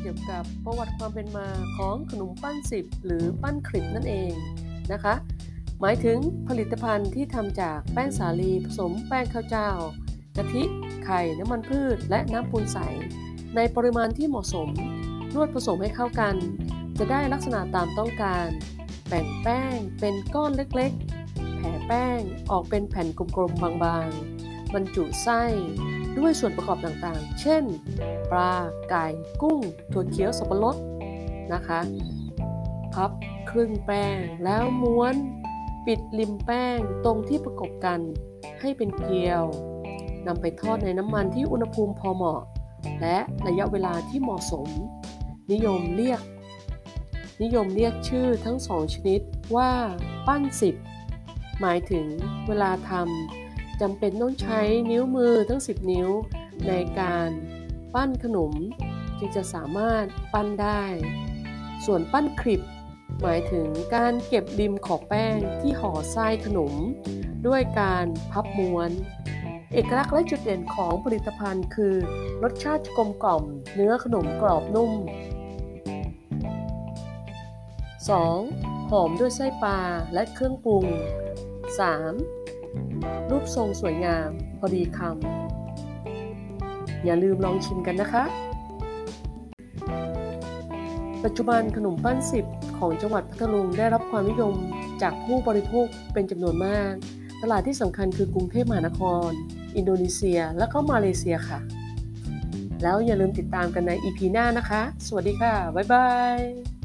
เกี่ยวกับประวัติความเป็นมาของขนมปั้นสิบหรือปั้นคลิปนั่นเองนะคะ หมายถึงผลิตภัณฑ์ที่ทำจากแป้งสาลีผสมแป้งข้าวเจ้ากะทิไข่น้ำมันพืช และน้ำปูนใส ในปริมาณที่เหมาะสมนวดผสมให้เข้ากัน จะได้ลักษณะตามต้องการแบ่งแป้งเป็นก้อนเล็กๆ แผ่แป้งออกเป็นแผ่นกลมๆบางๆ บรรจุไส้ ด้วยส่วนประกอบต่างๆ เช่น ปลา ไก่ กุ้ง ถั่วเขียวสับปะรดนะคะพับครึ่งแป้ง แล้วม้วนปิดริมแป้งตรงที่ประกบกันให้เป็นเกลียวนำไปทอดในน้ำมันที่อุณหภูมิพอเหมาะ และระยะเวลาที่เหมาะสม นิยมเรียก นิยมเรียกชื่อทั้งสองชนิดว่า ปั้นสิบหมายถึงเวลาทำ จำเป็นต้องใช้นิ้วมือทั้ง 10 นิ้ว ในการปั้นขนมจึงจะสามารถปั้นได้ ส่วนปั้นคลิป หมายถึงการเก็บริมขอบแป้งที่ห่อไส้ขนม ด้วยการพับม้วน เอกลักษณ์และจุดเด่นของผลิตภัณฑ์คือ รสชาติกลมกล่อม เนื้อขนมกรอบนุ่ม 2. หอมด้วยไส้ปลาและเครื่องปรุง 3. รูปทรงสวยงาม พอดีคำ อย่าลืมลองชิมกันนะคะ ปัจจุบันขนมปั้นสิบของจังหวัดพัทลุงได้รับความนิยมจากผู้บริโภคเป็นจำนวนมาก ตลาดที่สำคัญคือกรุงเทพมหานคร อินโดนีเซีย และก็มาเลเซียค่ะ แล้วอย่าลืมติดตามกันใน EP หน้านะคะ สวัสดีค่ะ บ๊ายบาย